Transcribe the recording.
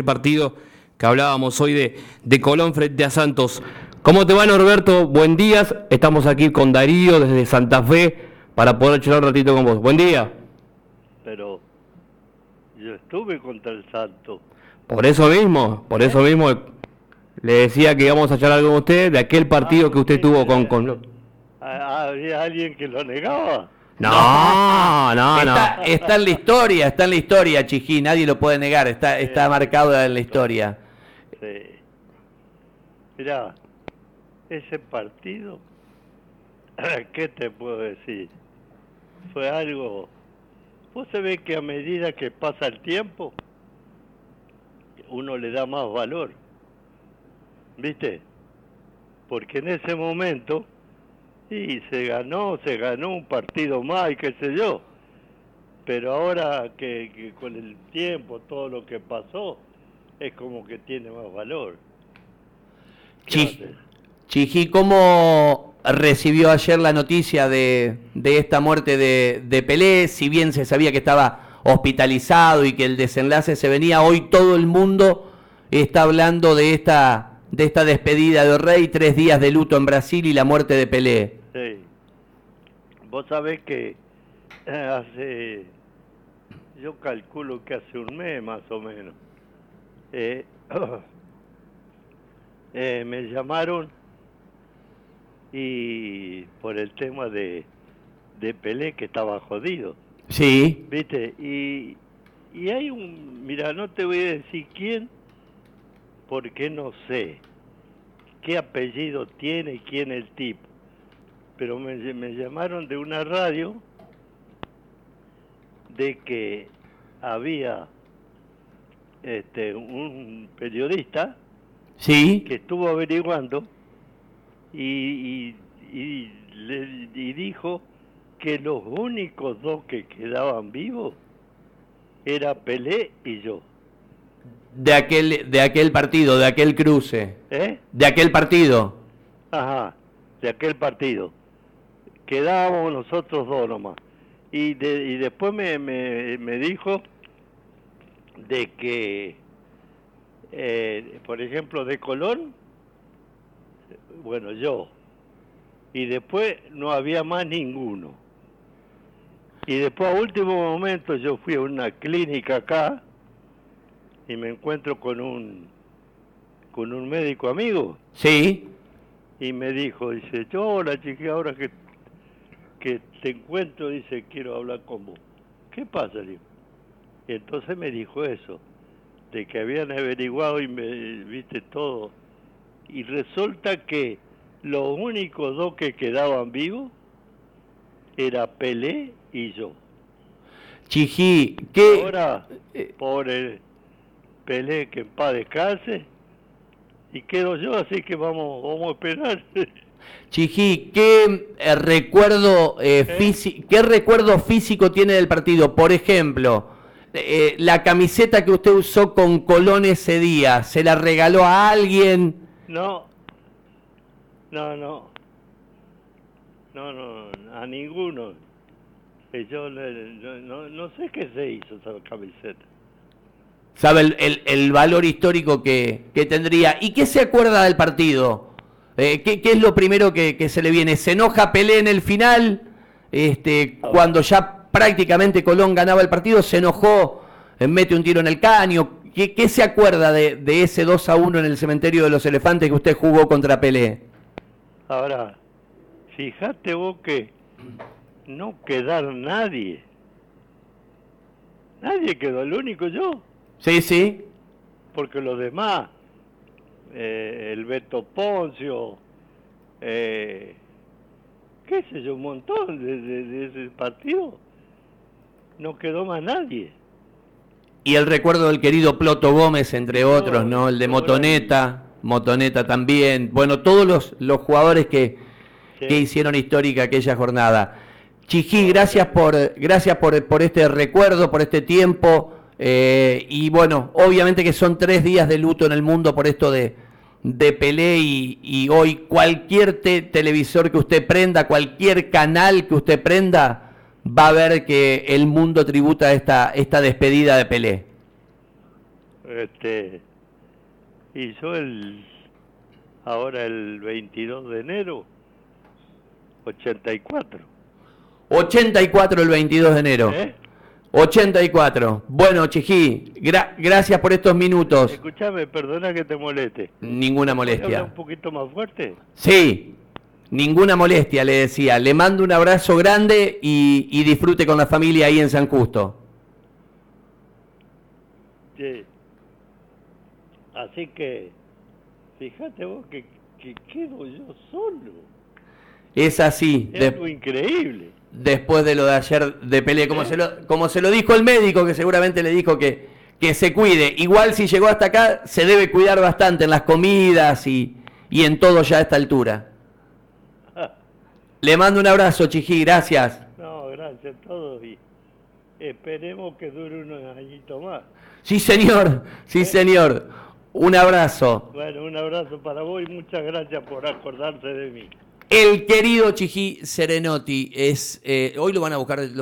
el partido que hablábamos hoy de, de Colón frente a Santos. ¿Cómo te va Norberto? Buen día. Estamos aquí con Darío desde Santa Fe para poder charlar un ratito con vos. Buen día. Pero yo estuve contra el Santos. Por eso mismo, por eso mismo le decía que íbamos a charlar con usted de aquel partido que usted tuvo con... con... ¿Había alguien que lo negaba? No, no, no. Está, está en la historia, está en la historia, Chijí, nadie lo puede negar, está, está marcado en la historia. Sí. Mirá, ese partido, ¿qué te puedo decir? Fue algo... Vos se que a medida que pasa el tiempo, uno le da más valor. ¿Viste? Porque en ese momento y se ganó, se ganó un partido más y qué sé yo. Pero ahora que, con el tiempo, todo lo que pasó, es como que tiene más valor. Chiji, ¿cómo recibió ayer la noticia de, de esta muerte de, de, Pelé? Si bien se sabía que estaba hospitalizado y que el desenlace se venía, hoy todo el mundo está hablando de esta, de esta despedida de Rey, tres días de luto en Brasil y la muerte de Pelé. Vos sabés que eh, hace, yo calculo que hace un mes más o menos, eh, eh, me llamaron y por el tema de, de Pelé que estaba jodido. Sí. ¿Viste? Y, y hay un, mira, no te voy a decir quién, porque no sé qué apellido tiene y quién el tipo pero me, llamaron de una radio de que había este, un periodista sí. que estuvo averiguando y, y, y, dijo que los únicos dos que quedaban vivos era Pelé y yo. De aquel, de aquel partido, de aquel cruce. ¿Eh? De aquel partido. Ajá, de aquel partido quedábamos nosotros dos nomás. Y, y después me, me, dijo de que, eh, por ejemplo, de Colón, bueno, yo, y después no había más ninguno. Y después a último momento yo fui a una clínica acá y me encuentro con un con un médico amigo. Sí. Y me dijo, dice, yo la chiquilla ahora que que te encuentro, dice, quiero hablar con vos. ¿Qué pasa? Y entonces me dijo eso, de que habían averiguado y me viste todo. Y resulta que los únicos dos que quedaban vivos era Pelé y yo. Chiji, ¿qué? Ahora, pobre Pelé, que en paz descanse, y quedo yo, así que vamos, vamos a esperar. Chiji, ¿qué eh, recuerdo eh, físico, qué recuerdo físico tiene del partido? Por ejemplo, eh, la camiseta que usted usó con Colón ese día, ¿se la regaló a alguien? No, no, no, no, no, a ninguno. Yo no, sé qué se hizo esa camiseta. ¿Sabe el, el, valor histórico que, que tendría? ¿Y qué se acuerda del partido? Eh, ¿qué, es lo primero que, se le viene? ¿Se enoja Pelé en el final? Este, cuando ya prácticamente Colón ganaba el partido, se enojó, eh, mete un tiro en el caño. ¿Qué, se acuerda de, ese 2 a 1 en el cementerio de los elefantes que usted jugó contra Pelé? Ahora, fíjate vos que no quedaron nadie. Nadie quedó, el único yo. Sí, sí. Porque los demás eh, el Beto Poncio, eh, qué sé yo, un montón de, ese partido. No quedó más nadie. Y el recuerdo del querido Ploto Gómez, entre otros, ¿no? El de Motoneta, Motoneta también. Bueno, todos los, los jugadores que, que hicieron histórica aquella jornada. Chijí, gracias por, gracias por, por este recuerdo, por este tiempo. Eh, y bueno, obviamente que son tres días de luto en el mundo por esto de, de Pelé y, hoy cualquier televisor que usted prenda, cualquier canal que usted prenda, va a ver que el mundo tributa esta, esta despedida de Pelé. este, hizo el, ahora el 22 de enero, 84. 84 el 22 de enero. ¿Eh? 84. Bueno, Chijí, gra- gracias por estos minutos. Escúchame, perdona que te moleste. Ninguna ¿Puedes hablar molestia. un poquito más fuerte? Sí, ninguna molestia, le decía. Le mando un abrazo grande y, y disfrute con la familia ahí en San Justo. Sí. Así que, fíjate vos que, que quedo yo solo. Es así. Es de- increíble. Después de lo de ayer de Pelé, como, se lo, como se lo dijo el médico, que seguramente le dijo que, que se cuide. Igual si llegó hasta acá, se debe cuidar bastante en las comidas y, y en todo ya a esta altura. Le mando un abrazo, Chijí, gracias. No, gracias a todos y esperemos que dure unos añitos más. Sí, señor, sí, señor. Un abrazo. Bueno, un abrazo para vos y muchas gracias por acordarse de mí. El querido Chijí Serenotti es, eh, hoy lo van a buscar los